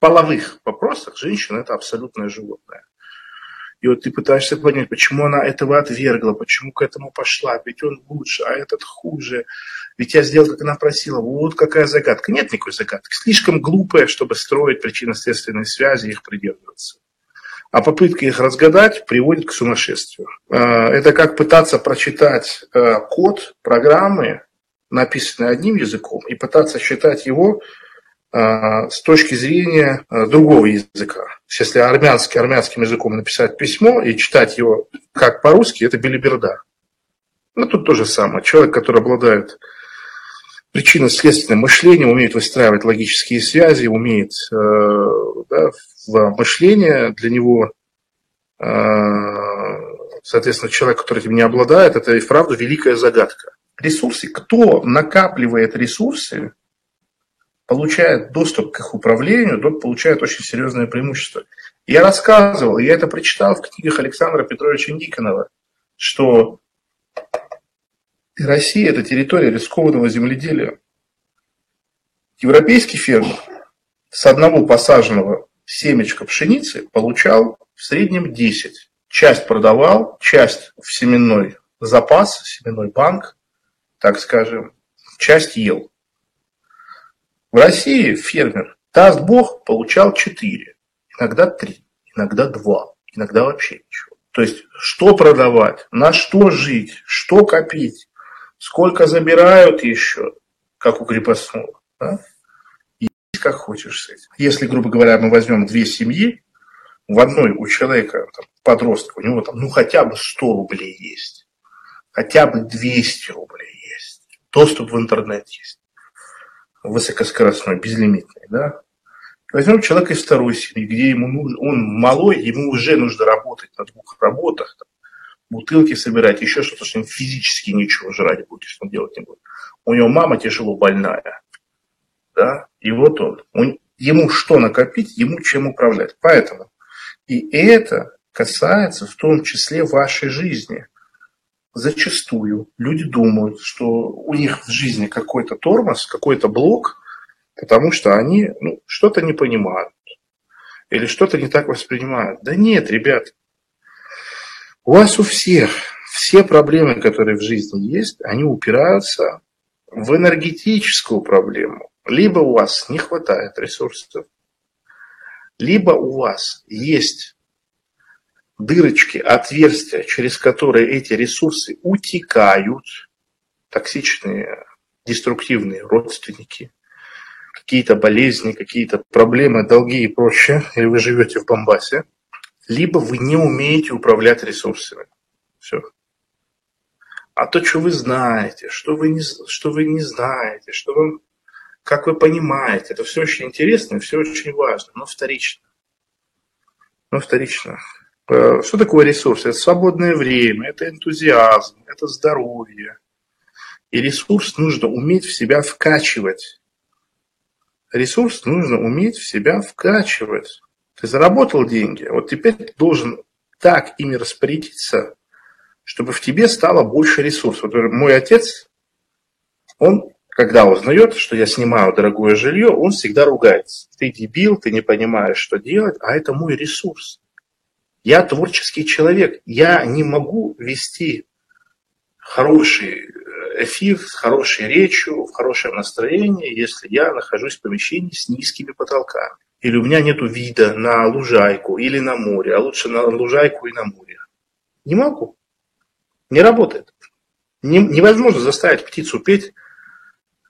половых вопросах женщина – это абсолютное животное. И вот ты пытаешься понять, почему она этого отвергла, почему к этому пошла, ведь он лучше, а этот хуже, ведь я сделал, как она просила. Вот какая загадка. Нет никакой загадки. Слишком глупая, чтобы строить причинно-следственные связи и их придерживаться. А попытка их разгадать приводит к сумасшествию. А, это как пытаться прочитать э, код программы, написанный одним языком, и пытаться считать его с точки зрения а, другого языка. Если армянский, армянским языком написать письмо и читать его как по-русски, это билиберда. Ну, тут то же самое. Человек, который обладает причинно-следственным мышлением, умеет выстраивать логические связи, умеет э, да, в мышление, для него, э, соответственно, человек, который этим не обладает, это и вправду великая загадка. Ресурсы, кто накапливает ресурсы, получает доступ к их управлению, тот получает очень серьезное преимущество. Я рассказывал, я это прочитал в книгах Александра Петровича Никонова, что Россия – это территория рискованного земледелия. Европейский фермер с одного посаженного семечка пшеницы получал в среднем 10. Часть продавал, часть в семенной запас, семенной банк, так скажем, часть ел. В России фермер, даст Бог, получал 4, иногда 3, иногда 2, иногда вообще ничего. То есть, что продавать, на что жить, что копить, сколько забирают еще, как у крепостного. Да? И как хочешь с этим. Если, грубо говоря, мы возьмем две семьи, в одной у человека, там, подростка, у него там, ну, хотя бы 100 рублей есть, хотя бы 200 рублей есть, доступ в интернет есть высокоскоростной, безлимитный, да, Возьмем человека из второй семьи, где ему нужно, он малой, ему уже нужно работать на двух работах, там, бутылки собирать, еще что-то, что физически ничего жрать будет, что он делать не будет. У него мама тяжело больная, да, и вот он, он ему что накопить, ему чем управлять. Поэтому и это касается в том числе вашей жизни зачастую люди думают, что у них в жизни какой-то тормоз, какой-то блок, потому что они ну, что-то не понимают или что-то не так воспринимают. Да нет, ребят, у вас у всех все проблемы, которые в жизни есть, они упираются в энергетическую проблему. Либо у вас не хватает ресурсов, либо у вас есть дырочки, отверстия, через которые эти ресурсы утекают, токсичные, деструктивные родственники, какие-то болезни, какие-то проблемы, долги и прочее, или вы живете в Бомбасе, либо вы не умеете управлять ресурсами. Все. А то, что вы знаете, что вы не, что вы не знаете, что вам, как вы понимаете, это все очень интересно и все очень важно, но вторично. Но вторично. Э, что такое ресурс? Это свободное время, это энтузиазм, это здоровье. И ресурс нужно уметь в себя вкачивать. Ресурс нужно уметь в себя вкачивать. Ты заработал деньги, вот теперь ты должен так ими распорядиться, чтобы в тебе стало больше ресурсов. Вот мой отец, он, когда узнает, что я снимаю дорогое жилье, он всегда ругается. Ты дебил, ты не понимаешь, что делать, а это мой ресурс. Я творческий человек. Я не могу вести хороший э, эфир с хорошей речью, в хорошем настроении, если я нахожусь в помещении с низкими потолками. Или у меня нет вида на лужайку или на море, а лучше на лужайку и на море. Не могу. Не работает. Не, невозможно заставить птицу петь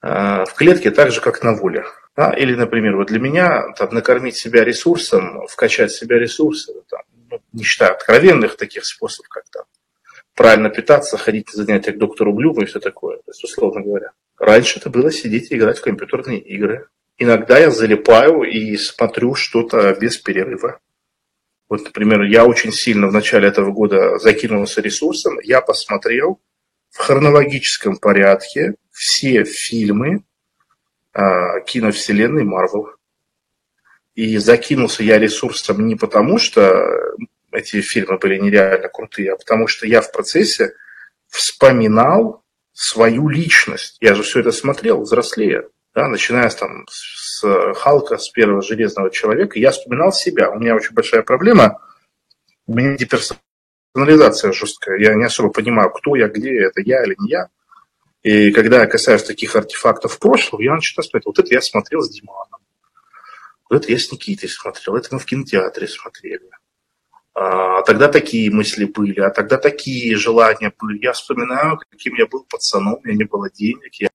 э, в клетке так же, как на воле. Да? Или, например, вот для меня там, накормить себя ресурсом, вкачать себя ресурсом, там, ну, не считая откровенных таких способов, как там правильно питаться, ходить на занятия к доктору Блюму и все такое, то есть, условно говоря. Раньше это было сидеть и играть в компьютерные игры. Иногда я залипаю и смотрю что-то без перерыва. Вот, например, я очень сильно в начале этого года закинулся ресурсом. Я посмотрел в хронологическом порядке все фильмы э, киновселенной Марвел. И закинулся я ресурсом не потому, что эти фильмы были нереально крутые, а потому что я в процессе вспоминал свою личность. Я же все это смотрел, взрослея, да, начиная с, там, с Халка, с первого железного человека, я вспоминал себя. У меня очень большая проблема. У меня деперсонализация жесткая. Я не особо понимаю, кто я, где это я или не я. И когда я касаюсь таких артефактов прошлого, я начинаю смотреть, вот это я смотрел с Диманом, это я с Никитой смотрел, это мы в кинотеатре смотрели. А тогда такие мысли были, а тогда такие желания были. Я вспоминаю, каким я был пацаном, у меня не было денег, я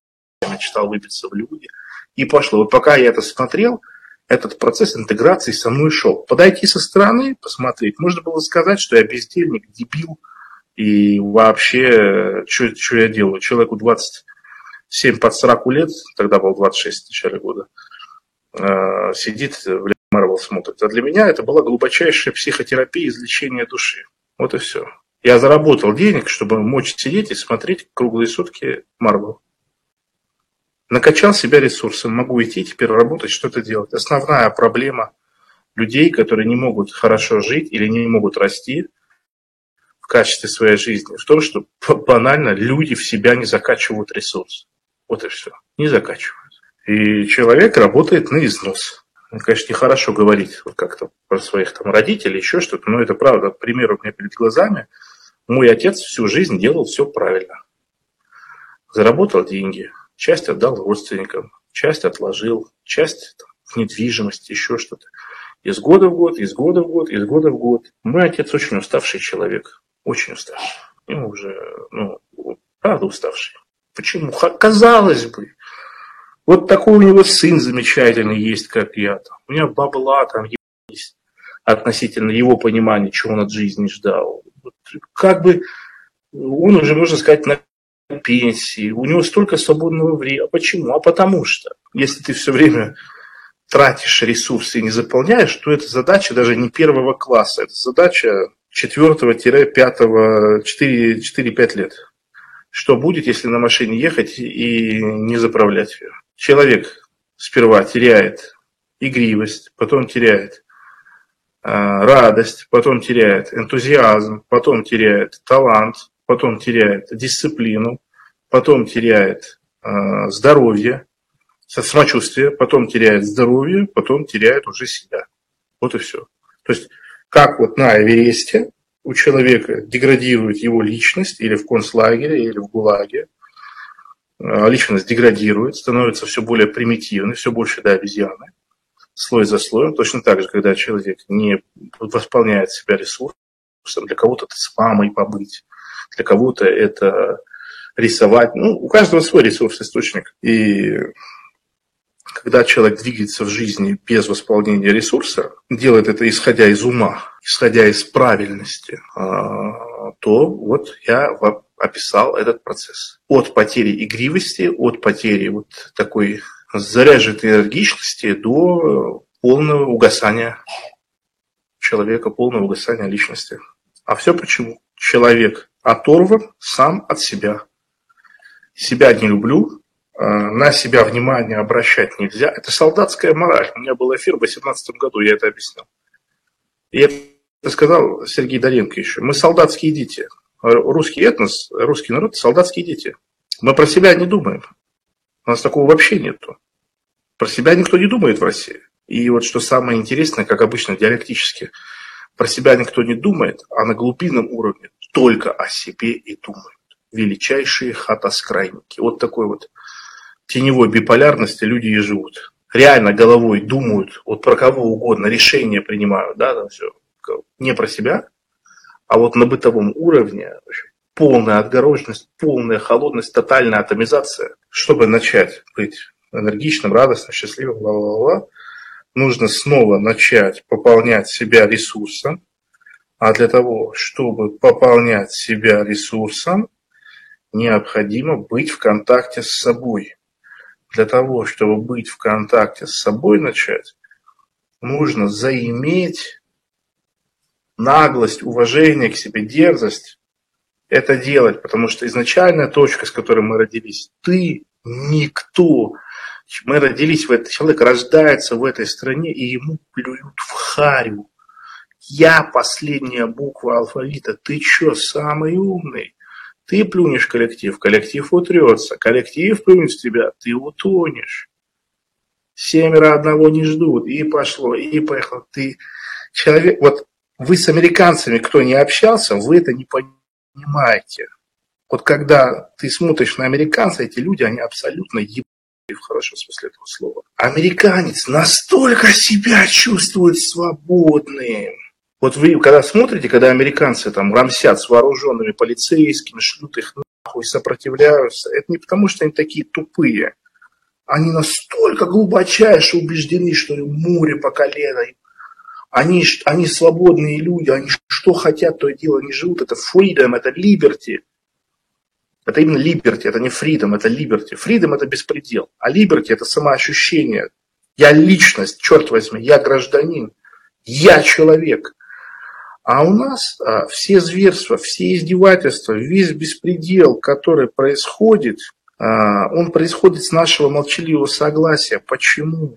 мечтал выбиться в люди. И пошло. Вот пока я это смотрел, этот процесс интеграции со мной шел. Подойти со стороны, посмотреть, можно было сказать, что я бездельник, дебил, и вообще, что я делаю? Человеку 27 под 40 лет, тогда был 26 в начале года, сидит в Марвел смотрит. А для меня это была глубочайшая психотерапия излечения души. Вот и все. Я заработал денег, чтобы мочь сидеть и смотреть круглые сутки Марвел. Накачал себя ресурсом, могу идти теперь работать, что-то делать. Основная проблема людей, которые не могут хорошо жить или не могут расти в качестве своей жизни, в том, что банально люди в себя не закачивают ресурс. Вот и все. Не закачивают. И человек работает на износ. Конечно, нехорошо говорить вот как-то про своих там родителей, еще что-то, но это правда. Пример у меня перед глазами. Мой отец всю жизнь делал все правильно. Заработал деньги, часть отдал родственникам, часть отложил, часть там, в недвижимость, еще что-то. Из года в год, из года в год, из года в год. Мой отец очень уставший человек, очень уставший. Ему уже, ну, правда уставший. Почему? Казалось бы, вот такой у него сын замечательный есть, как я. Там. У меня бабла там есть относительно его понимания, чего он от жизни ждал. Вот, как бы он уже, можно сказать, на пенсии, у него столько свободного времени. А почему? А потому что, если ты все время тратишь ресурсы и не заполняешь, то это задача даже не первого класса, это задача четвертого-пятого, 4-5 лет. Что будет, если на машине ехать и не заправлять ее? Человек сперва теряет игривость, потом теряет а, радость, потом теряет энтузиазм, потом теряет талант, потом теряет дисциплину, потом теряет э, здоровье, самочувствие, потом теряет здоровье, потом теряет уже себя. Вот и все. То есть, как вот на Эвересте у человека деградирует его личность или в концлагере, или в ГУЛАГе, личность деградирует, становится все более примитивной, все больше до обезьяны, слой за слоем. Точно так же, когда человек не восполняет себя ресурсом, для кого-то это с мамой побыть, для кого-то это рисовать. Ну, у каждого свой ресурс-источник. И когда человек двигается в жизни без восполнения ресурса, делает это исходя из ума, исходя из правильности, а, то вот я описал этот процесс. От потери игривости, от потери вот такой заряженной энергичности до полного угасания человека, полного угасания личности. А все почему? Человек оторван сам от себя. Себя не люблю, а, на себя внимание обращать нельзя. Это солдатская мораль. У меня был эфир в 2018 году, я это объяснил. И это сказал Сергей Доренко еще. Мы солдатские дети русский этнос, русский народ – солдатские дети. Мы про себя не думаем. У нас такого вообще нету. Про себя никто не думает в России. И вот что самое интересное, как обычно диалектически, про себя никто не думает, а на глубинном уровне только о себе и думают. Величайшие хатоскрайники. Вот такой вот теневой биполярности люди и живут. Реально головой думают, вот про кого угодно, решения принимают, да, там все. Не про себя, а вот на бытовом уровне полная отгороженность, полная холодность, тотальная атомизация. Чтобы начать быть энергичным, радостным, счастливым, ла -ла -ла, нужно снова начать пополнять себя ресурсом. А для того, чтобы пополнять себя ресурсом, необходимо быть в контакте с собой. Для того, чтобы быть в контакте с собой начать, нужно заиметь наглость, уважение к себе, дерзость это делать, потому что изначальная точка, с которой мы родились, ты никто. Мы родились в этой, человек рождается в этой стране, и ему плюют в харю. Я последняя буква алфавита, ты что, самый умный? Ты плюнешь коллектив, коллектив утрется, коллектив плюнет в тебя, ты утонешь. Семеро одного не ждут. И пошло, и поехало. Ты человек, вот вы с американцами, кто не общался, вы это не понимаете. Вот когда ты смотришь на американцев, эти люди, они абсолютно ебаные в хорошем смысле этого слова. Американец настолько себя чувствует свободным. Вот вы, когда смотрите, когда американцы там рамсят с вооруженными полицейскими, шлют их нахуй, сопротивляются, это не потому, что они такие тупые. Они настолько глубочайше убеждены, что море по колено. Они, они свободные люди, они что хотят, то и дело, они живут. Это freedom, это liberty. Это именно liberty, это не freedom, это liberty. Freedom – это беспредел, а liberty – это самоощущение. Я личность, черт возьми, я гражданин, я человек. А у нас а, все зверства, все издевательства, весь беспредел, который происходит, а, он происходит с нашего молчаливого согласия. Почему?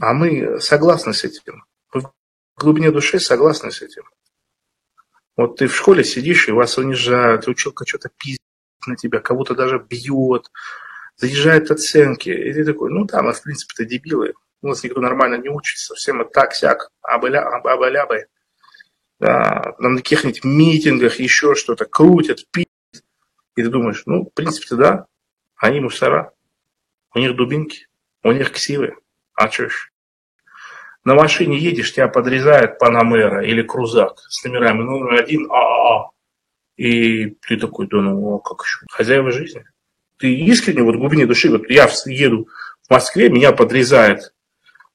А мы согласны с этим. В глубине души согласны с этим. Вот ты в школе сидишь, и вас унижают, училка что-то пиздит на тебя, кого-то даже бьет, заезжают оценки. И ты такой, ну да, мы в принципе-то дебилы. У нас никто нормально не учится, всем это так-сяк, абы-лябы. Да, на каких-нибудь митингах еще что-то крутят, пиздят. И ты думаешь, ну, в принципе-то да, они мусора, у них дубинки, у них ксивы, а что ж? На машине едешь, тебя подрезает Панамера или Крузак с номерами номер один ААА. И ты такой, да ну, а как еще? Хозяева жизни. Ты искренне, вот в глубине души, вот я еду в Москве, меня подрезает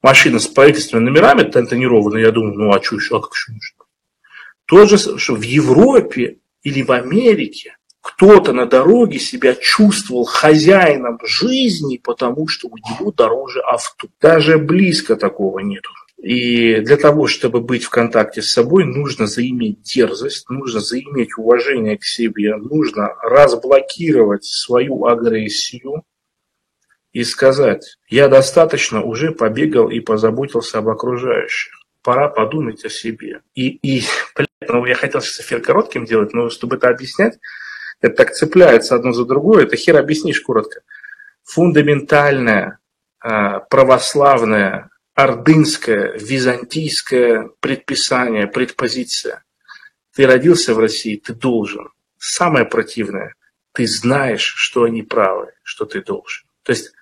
машина с правительственными номерами тонированные, я думаю, ну а что еще, а как еще нужно? То же, что в Европе или в Америке кто-то на дороге себя чувствовал хозяином жизни, потому что у него дороже авто. Даже близко такого нету. И для того, чтобы быть в контакте с собой, нужно заиметь дерзость, нужно заиметь уважение к себе, нужно разблокировать свою агрессию и сказать, я достаточно уже побегал и позаботился об окружающих. Пора подумать о себе. И, и блядь, ну я хотел сейчас эфир коротким делать, но чтобы это объяснять, это так цепляется одно за другое, это хер объяснишь коротко. Фундаментальное, а, православное, ордынское, византийское предписание, предпозиция. Ты родился в России, ты должен. Самое противное, ты знаешь, что они правы, что ты должен. То есть,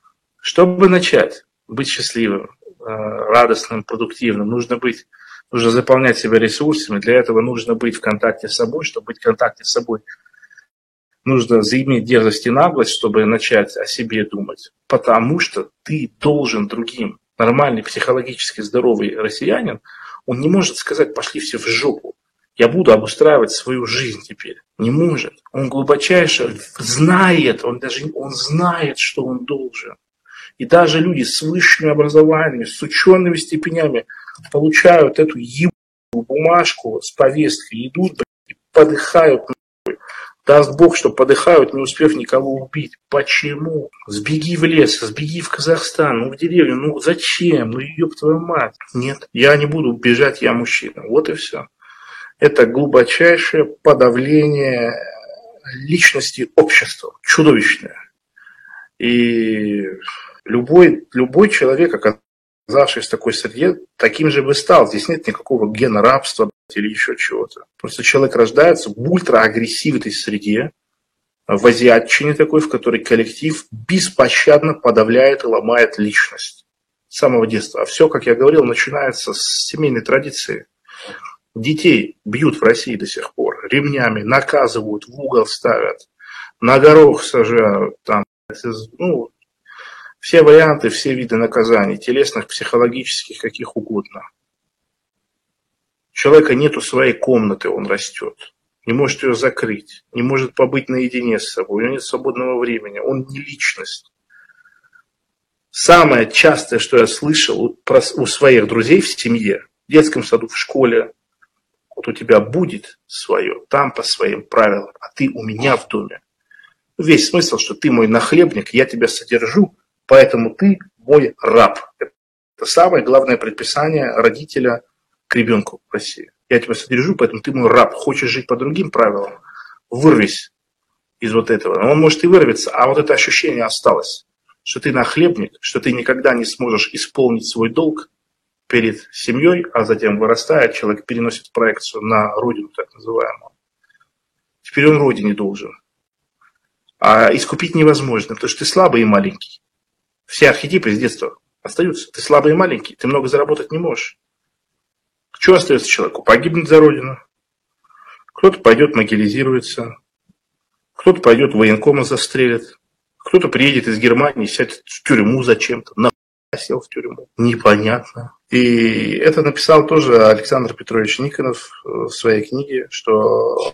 чтобы начать быть счастливым, а, радостным, продуктивным, нужно быть нужно заполнять себя ресурсами, для этого нужно быть в контакте с собой, чтобы быть в контакте с собой – нужно заиметь дерзость и наглость, чтобы начать о себе думать. Потому что ты должен другим. Нормальный, психологически здоровый россиянин, он не может сказать, пошли все в жопу. Я буду обустраивать свою жизнь теперь. Не может. Он глубочайше знает, он даже он знает, что он должен. И даже люди с высшими образованиями, с учеными степенями получают эту ебаную бумажку с повесткой, идут и подыхают Даст Бог, что подыхают, не успев никого убить. Почему? Сбеги в лес, сбеги в Казахстан, ну в деревню, ну зачем? Ну ёб твою мать. Нет, я не буду бежать, я мужчина. Вот и все. Это глубочайшее подавление личности общества. Чудовищное. И любой, любой человек, оказавшись в такой среде, таким же бы стал. Здесь нет никакого гена рабства, или еще чего-то. Просто человек рождается в ультраагрессивной среде, в азиатчине такой, в которой коллектив беспощадно подавляет и ломает личность с самого детства. А все, как я говорил, начинается с семейной традиции. Детей бьют в России до сих пор, ремнями наказывают, в угол ставят, на горох сажают, там, ну, все варианты, все виды наказаний, телесных, психологических, каких угодно человека нету своей комнаты, он растет. Не может ее закрыть, не может побыть наедине с собой, у него нет свободного времени, он не личность. Самое частое, что я слышал у своих друзей в семье, в детском саду, в школе, вот у тебя будет свое, там по своим правилам, а ты у меня в доме. Весь смысл, что ты мой нахлебник, я тебя содержу, поэтому ты мой раб. Это самое главное предписание родителя к ребенку в России. Я тебя содержу, поэтому ты мой раб. Хочешь жить по другим правилам? Вырвись из вот этого. Он может и вырвется, а вот это ощущение осталось, что ты нахлебник, что ты никогда не сможешь исполнить свой долг перед семьей, а затем вырастает, человек переносит проекцию на родину, так называемую. Теперь он родине должен. А искупить невозможно, потому что ты слабый и маленький. Все архетипы с детства остаются. Ты слабый и маленький, ты много заработать не можешь. Что остается человеку? Погибнуть за родину. Кто-то пойдет могилизируется, кто-то пойдет военкома застрелит, кто-то приедет из Германии, сядет в тюрьму зачем-то, на сел в тюрьму. Непонятно. И это написал тоже Александр Петрович Никонов в своей книге, что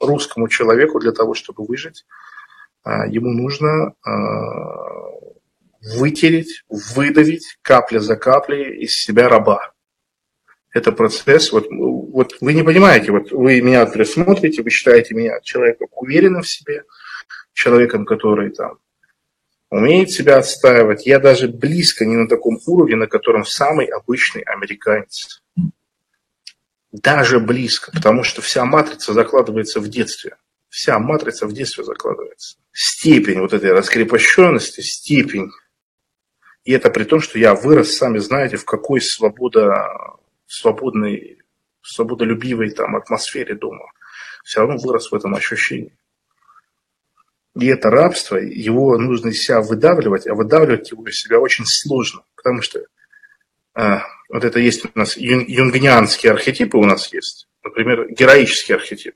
русскому человеку для того, чтобы выжить, а, ему нужно а, вытереть, выдавить капля за каплей из себя раба. Это процесс, вот, вот вы не понимаете, вот вы меня смотрите, вы считаете меня человеком уверенным в себе, человеком, который там умеет себя отстаивать. Я даже близко не на таком уровне, на котором самый обычный американец. Даже близко, потому что вся матрица закладывается в детстве. Вся матрица в детстве закладывается. Степень вот этой раскрепощенности, степень. И это при том, что я вырос, сами знаете, в какой свобода, свободной, свободолюбивой там атмосфере дома. Все равно вырос в этом ощущении. И это рабство, его нужно из себя выдавливать, а выдавливать его из себя очень сложно, потому что а, вот это есть у нас юнгнианские архетипы у нас есть, например, героический архетип.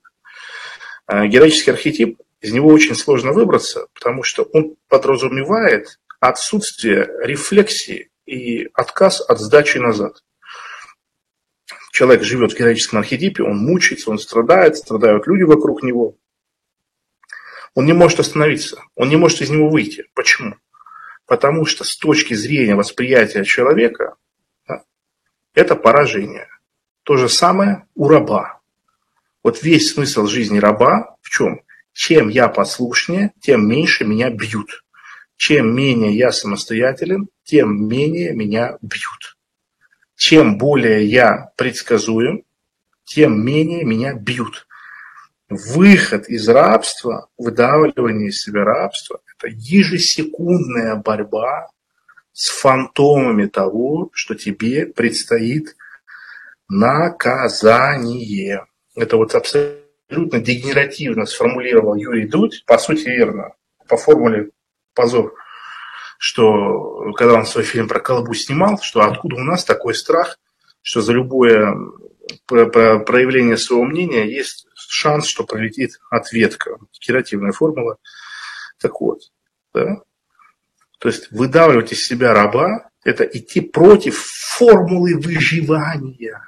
А, героический архетип, из него очень сложно выбраться, потому что он подразумевает отсутствие рефлексии и отказ от сдачи назад. Человек живет в героическом архетипе, он мучается, он страдает, страдают люди вокруг него, он не может остановиться, он не может из него выйти. Почему? Потому что с точки зрения восприятия человека да, это поражение. То же самое у раба. Вот весь смысл жизни раба в чем? Чем я послушнее, тем меньше меня бьют. Чем менее я самостоятелен, тем менее меня бьют. Чем более я предсказуем, тем менее меня бьют выход из рабства, выдавливание из себя рабства – это ежесекундная борьба с фантомами того, что тебе предстоит наказание. Это вот абсолютно дегенеративно сформулировал Юрий Дудь, по сути верно, по формуле позор, что когда он свой фильм про Колобу снимал, что откуда у нас такой страх, что за любое проявление своего мнения есть шанс, что пролетит ответка. Декоративная формула. Так вот, да? То есть выдавливать из себя раба – это идти против формулы выживания.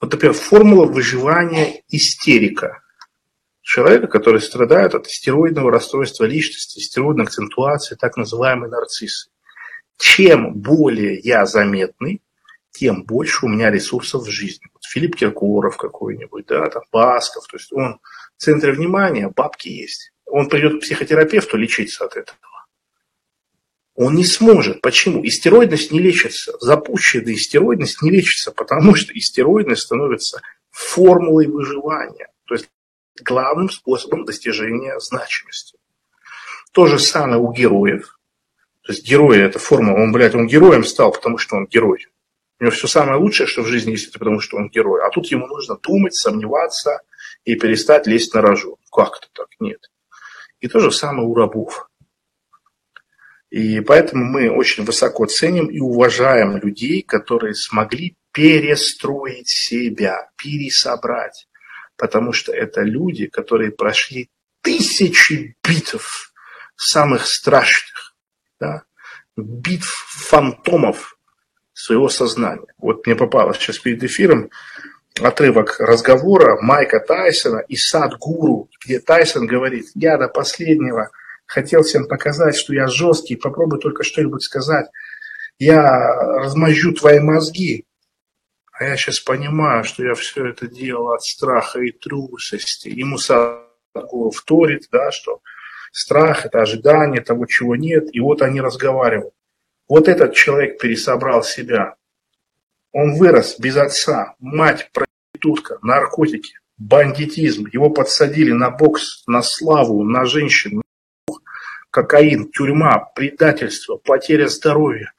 Вот, например, формула выживания истерика. Человека, который страдает от стероидного расстройства личности, стероидной акцентуации, так называемой нарциссы. Чем более я заметный, тем больше у меня ресурсов в жизни. Вот Филипп Киркоров какой-нибудь, да, там Басков, то есть он в центре внимания, бабки есть. Он придет к психотерапевту лечиться от этого. Он не сможет. Почему? Истероидность не лечится. Запущенная истероидность не лечится, потому что истероидность становится формулой выживания. То есть главным способом достижения значимости. То же самое у героев. То есть герой это формула, он, блядь, он героем стал, потому что он герой. У него все самое лучшее, что в жизни есть, это потому что он герой. А тут ему нужно думать, сомневаться и перестать лезть на рожу. Как это так? Нет. И то же самое у рабов. И поэтому мы очень высоко ценим и уважаем людей, которые смогли перестроить себя, пересобрать. Потому что это люди, которые прошли тысячи битв самых страшных, да, битв фантомов, своего сознания. Вот мне попалось сейчас перед эфиром отрывок разговора Майка Тайсона и Сад-Гуру, где Тайсон говорит, я до последнего хотел всем показать, что я жесткий, попробуй только что-нибудь сказать, я размозжу твои мозги. А я сейчас понимаю, что я все это делал от страха и трусости. Ему Садгуру вторит, да, что страх – это ожидание того, чего нет. И вот они разговаривают. Вот этот человек пересобрал себя. Он вырос без отца, мать проститутка, наркотики, бандитизм. Его подсадили на бокс, на славу, на женщин. кокаин, тюрьма, предательство, потеря здоровья,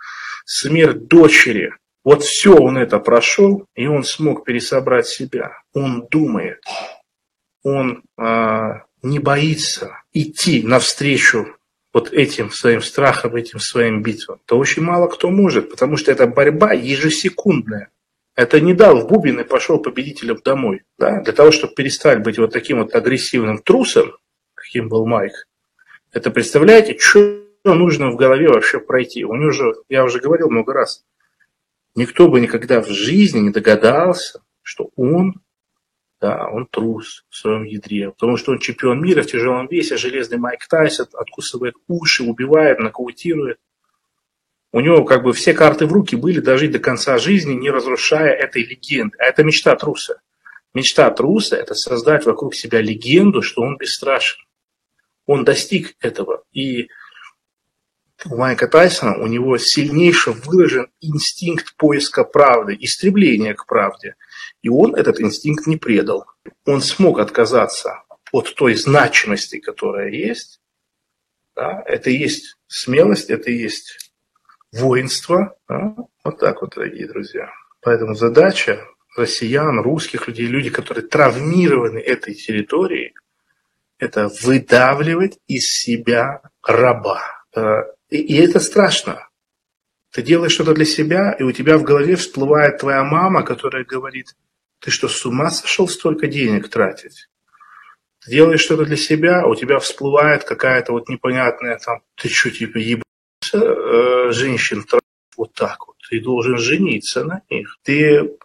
смерть дочери. Вот все он это прошел, и он смог пересобрать себя. Он думает, он а, не боится идти навстречу вот этим своим страхом, этим своим битвам, то очень мало кто может, потому что это борьба ежесекундная. Это не дал в бубен и пошел победителем домой. Да? Для того, чтобы перестать быть вот таким вот агрессивным трусом, каким был Майк, это представляете, что нужно в голове вообще пройти? У него же, я уже говорил много раз, никто бы никогда в жизни не догадался, что он, да, он трус в своем ядре, потому что он чемпион мира в тяжелом весе, железный Майк Тайсон, откусывает уши, убивает, нокаутирует. У него как бы все карты в руки были дожить до конца жизни, не разрушая этой легенды. А это мечта труса. Мечта труса – это создать вокруг себя легенду, что он бесстрашен. Он достиг этого. И у Майка Тайсона у него сильнейше выражен инстинкт поиска правды, истребления к правде. И он этот инстинкт не предал. Он смог отказаться от той значимости, которая есть. Да? Это и есть смелость, это и есть воинство. Да? Вот так вот, дорогие друзья. Поэтому задача россиян, русских людей, люди, которые травмированы этой территорией, это выдавливать из себя раба. И, и это страшно. Ты делаешь что-то для себя, и у тебя в голове всплывает твоя мама, которая говорит, ты что, с ума сошел столько денег тратить? Ты делаешь что-то для себя, у тебя всплывает какая-то вот непонятная там, ты что, типа, еб э, женщин вот так вот. Ты должен жениться на них. Ты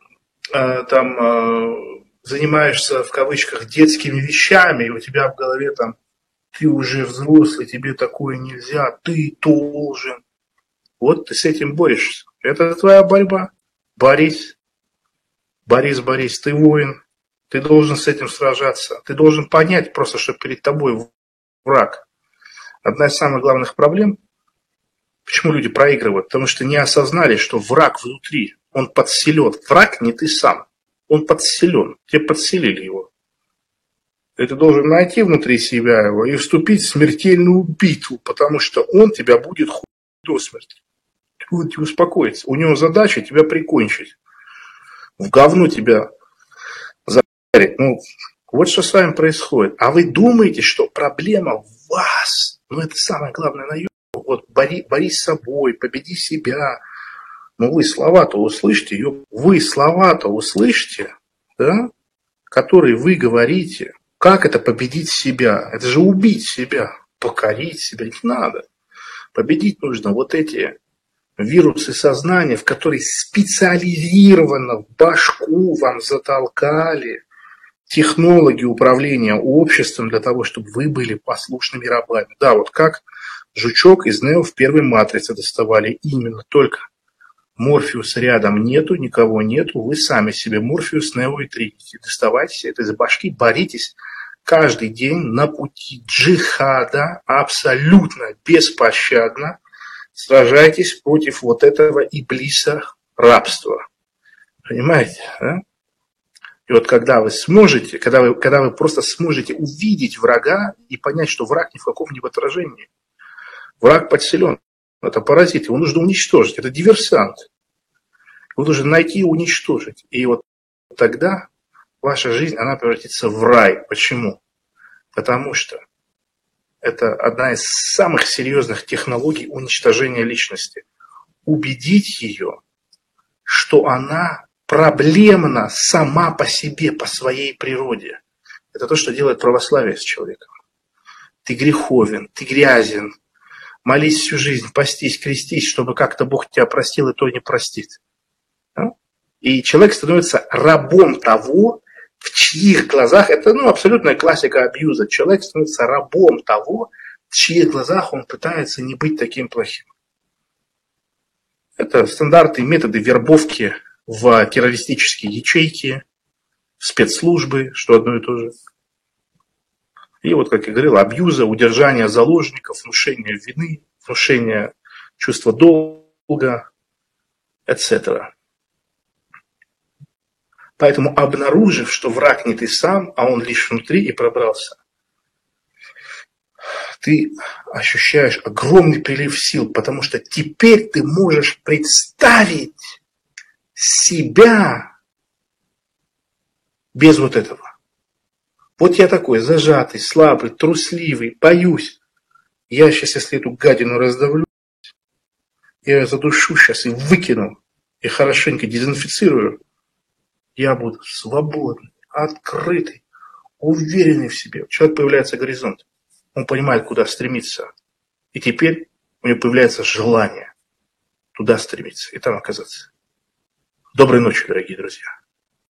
э, там э, занимаешься в кавычках детскими вещами, и у тебя в голове там ты уже взрослый, тебе такое нельзя, ты должен. Вот ты с этим борешься. Это твоя борьба. Борись. Борис, Борис, ты воин. Ты должен с этим сражаться. Ты должен понять просто, что перед тобой враг. Одна из самых главных проблем Почему люди проигрывают? Потому что не осознали, что враг внутри, он подселен. Враг не ты сам, он подселен. Тебе подселили его. И ты должен найти внутри себя его и вступить в смертельную битву, потому что он тебя будет хуй до смерти. Будете успокоиться. У него задача тебя прикончить. В говно тебя загарить. Ну, вот что с вами происходит. А вы думаете, что проблема в вас? Ну, это самое главное на вот бори, борись с собой, победи себя. Ну вы слова-то услышьте, вы слова-то услышьте, да, которые вы говорите. Как это победить себя? Это же убить себя, покорить себя не надо. Победить нужно вот эти вирусы сознания, в которые специализированно в башку вам затолкали технологии управления обществом для того, чтобы вы были послушными рабами. Да, вот как Жучок из Нео в первой матрице доставали именно только. Морфеуса рядом нету, никого нету, вы сами себе Морфеус, Нео и Тринити. Доставайте это из башки, боритесь каждый день на пути джихада абсолютно беспощадно. Сражайтесь против вот этого иблиса рабства. Понимаете, да? И вот когда вы сможете, когда вы, когда вы просто сможете увидеть врага и понять, что враг ни в каком не в отражении – Враг подселен. Это паразит, его нужно уничтожить. Это диверсант. Его нужно найти и уничтожить. И вот тогда ваша жизнь, она превратится в рай. Почему? Потому что это одна из самых серьезных технологий уничтожения личности. Убедить ее, что она проблемна сама по себе, по своей природе. Это то, что делает православие с человеком. Ты греховен, ты грязен, молись всю жизнь, постись, крестись, чтобы как-то Бог тебя простил, и то не простит. И человек становится рабом того, в чьих глазах, это ну, абсолютная классика абьюза, человек становится рабом того, в чьих глазах он пытается не быть таким плохим. Это стандарты и методы вербовки в террористические ячейки, в спецслужбы, что одно и то же. И вот, как я говорил, абьюза, удержание заложников, внушение вины, внушение чувства долга, etc. Поэтому, обнаружив, что враг не ты сам, а он лишь внутри и пробрался, ты ощущаешь огромный прилив сил, потому что теперь ты можешь представить себя без вот этого. Вот я такой зажатый, слабый, трусливый, боюсь. Я сейчас, если эту гадину раздавлю, я ее задушу сейчас и выкину, и хорошенько дезинфицирую, я буду свободный, открытый, уверенный в себе. У человека появляется горизонт. Он понимает, куда стремиться. И теперь у него появляется желание туда стремиться и там оказаться. Доброй ночи, дорогие друзья.